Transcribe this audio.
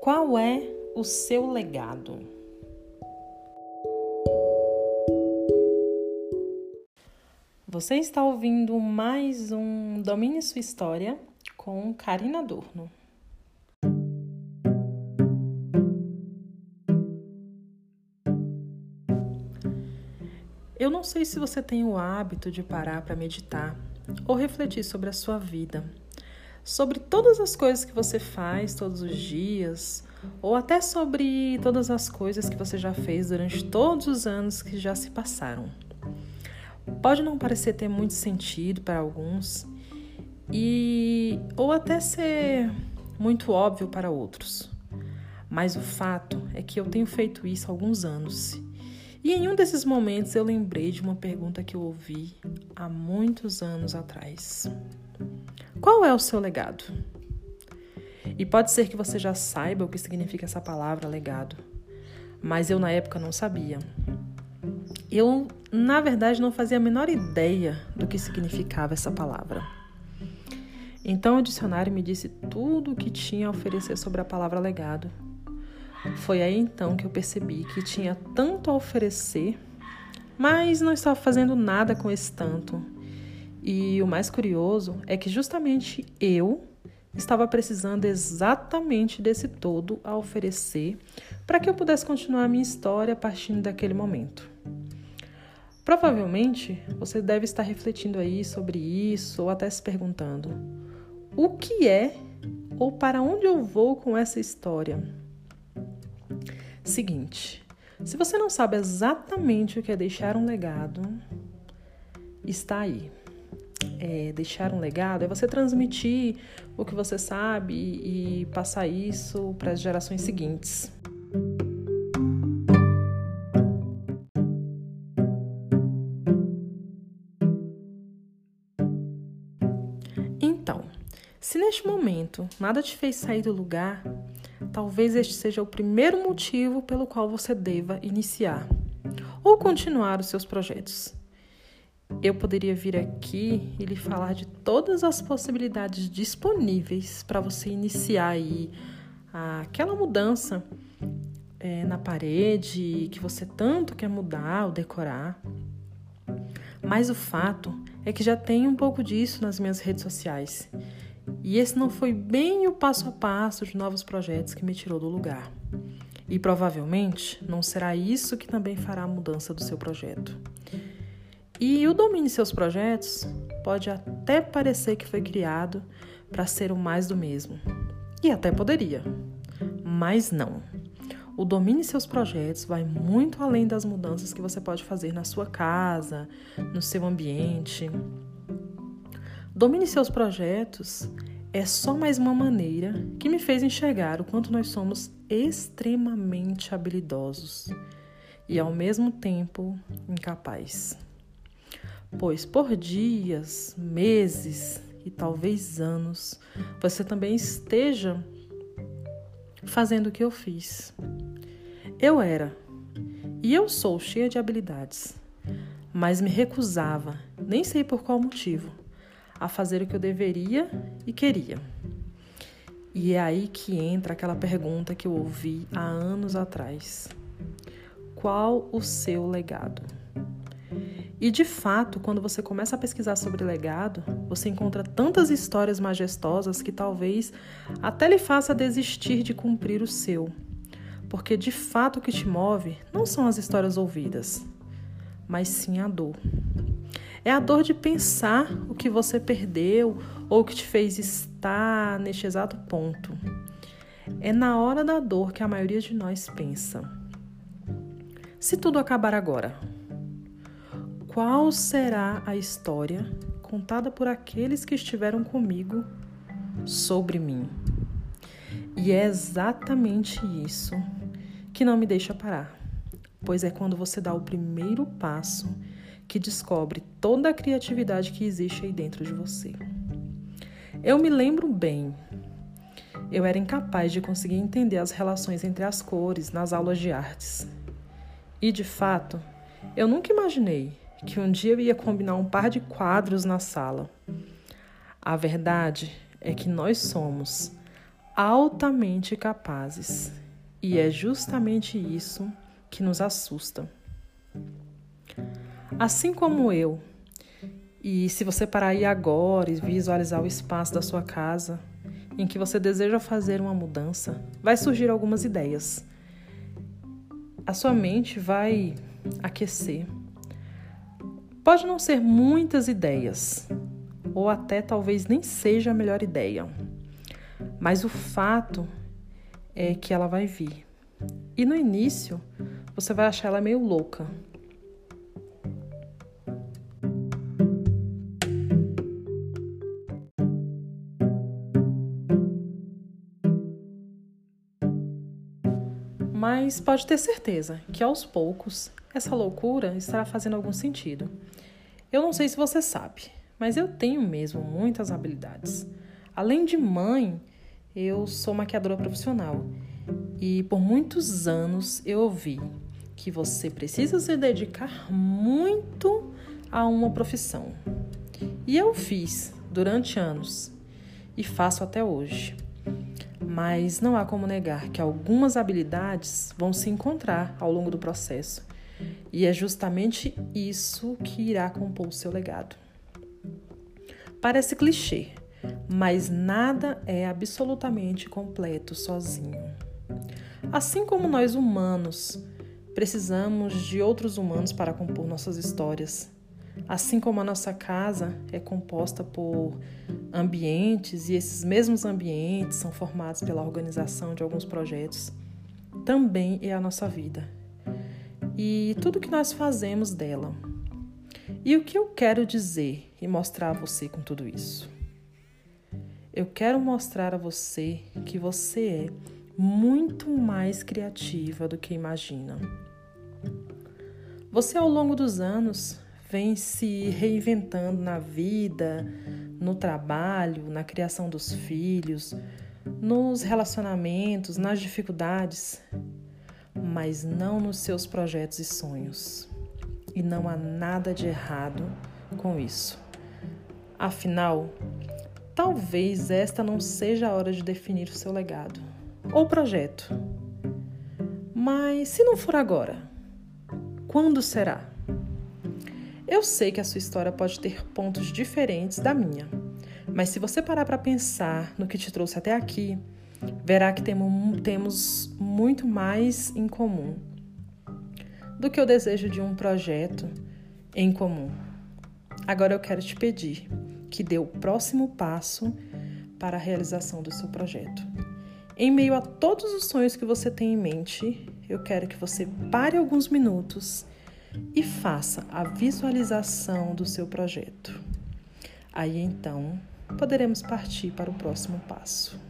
Qual é o seu legado? Você está ouvindo mais um Domine Sua História com Karina Adorno. Eu não sei se você tem o hábito de parar para meditar ou refletir sobre a sua vida, sobre todas as coisas que você faz todos os dias, ou até sobre todas as coisas que você já fez durante todos os anos que já se passaram. Pode não parecer ter muito sentido para alguns e ou até ser muito óbvio para outros. Mas o fato é que eu tenho feito isso há alguns anos e em um desses momentos eu lembrei de uma pergunta que eu ouvi há muitos anos atrás: Qual é o seu legado? E pode ser que você já saiba o que significa essa palavra legado, mas eu na época não sabia. Eu, na verdade, não fazia a menor ideia do que significava essa palavra. Então o dicionário me disse tudo o que tinha a oferecer sobre a palavra legado foi aí então que eu percebi que tinha tanto a oferecer, mas não estava fazendo nada com esse tanto. E o mais curioso é que justamente eu estava precisando exatamente desse todo a oferecer para que eu pudesse continuar a minha história a partir daquele momento. Provavelmente você deve estar refletindo aí sobre isso ou até se perguntando: o que é ou para onde eu vou com essa história? Seguinte, se você não sabe exatamente o que é deixar um legado, está aí. É, deixar um legado é você transmitir o que você sabe e, e passar isso para as gerações seguintes. Então, se neste momento nada te fez sair do lugar, talvez este seja o primeiro motivo pelo qual você deva iniciar ou continuar os seus projetos. Eu poderia vir aqui e lhe falar de todas as possibilidades disponíveis para você iniciar aí aquela mudança é, na parede que você tanto quer mudar ou decorar. Mas o fato é que já tem um pouco disso nas minhas redes sociais e esse não foi bem o passo a passo de novos projetos que me tirou do lugar. E provavelmente não será isso que também fará a mudança do seu projeto. E o domine seus projetos pode até parecer que foi criado para ser o mais do mesmo. E até poderia. Mas não. O domine seus projetos vai muito além das mudanças que você pode fazer na sua casa, no seu ambiente. Domine seus projetos é só mais uma maneira que me fez enxergar o quanto nós somos extremamente habilidosos e ao mesmo tempo incapazes. Pois por dias, meses e talvez anos você também esteja fazendo o que eu fiz. Eu era e eu sou cheia de habilidades, mas me recusava, nem sei por qual motivo a fazer o que eu deveria e queria. E é aí que entra aquela pergunta que eu ouvi há anos atrás: qual o seu legado? E de fato, quando você começa a pesquisar sobre legado, você encontra tantas histórias majestosas que talvez até lhe faça desistir de cumprir o seu. Porque de fato o que te move não são as histórias ouvidas, mas sim a dor. É a dor de pensar o que você perdeu ou o que te fez estar neste exato ponto. É na hora da dor que a maioria de nós pensa. Se tudo acabar agora, qual será a história contada por aqueles que estiveram comigo sobre mim? E é exatamente isso que não me deixa parar, pois é quando você dá o primeiro passo que descobre toda a criatividade que existe aí dentro de você. Eu me lembro bem, eu era incapaz de conseguir entender as relações entre as cores nas aulas de artes. E de fato, eu nunca imaginei que um dia eu ia combinar um par de quadros na sala. A verdade é que nós somos altamente capazes. E é justamente isso que nos assusta. Assim como eu, e se você parar aí agora e visualizar o espaço da sua casa em que você deseja fazer uma mudança, vai surgir algumas ideias. A sua mente vai aquecer. Pode não ser muitas ideias, ou até talvez nem seja a melhor ideia, mas o fato é que ela vai vir. E no início, você vai achar ela meio louca. Mas pode ter certeza que aos poucos essa loucura estará fazendo algum sentido. Eu não sei se você sabe, mas eu tenho mesmo muitas habilidades. Além de mãe, eu sou maquiadora profissional e por muitos anos eu ouvi que você precisa se dedicar muito a uma profissão. E eu fiz durante anos e faço até hoje. Mas não há como negar que algumas habilidades vão se encontrar ao longo do processo. E é justamente isso que irá compor o seu legado. Parece clichê, mas nada é absolutamente completo sozinho. Assim como nós humanos precisamos de outros humanos para compor nossas histórias, assim como a nossa casa é composta por ambientes e esses mesmos ambientes são formados pela organização de alguns projetos, também é a nossa vida. E tudo que nós fazemos dela. E o que eu quero dizer e mostrar a você com tudo isso? Eu quero mostrar a você que você é muito mais criativa do que imagina. Você, ao longo dos anos, vem se reinventando na vida, no trabalho, na criação dos filhos, nos relacionamentos, nas dificuldades, mas não nos seus projetos e sonhos. E não há nada de errado com isso. Afinal, Talvez esta não seja a hora de definir o seu legado ou projeto. Mas se não for agora, quando será? Eu sei que a sua história pode ter pontos diferentes da minha, mas se você parar para pensar no que te trouxe até aqui, verá que temos muito mais em comum do que o desejo de um projeto em comum. Agora eu quero te pedir que dê o próximo passo para a realização do seu projeto. Em meio a todos os sonhos que você tem em mente, eu quero que você pare alguns minutos e faça a visualização do seu projeto. Aí então, poderemos partir para o próximo passo.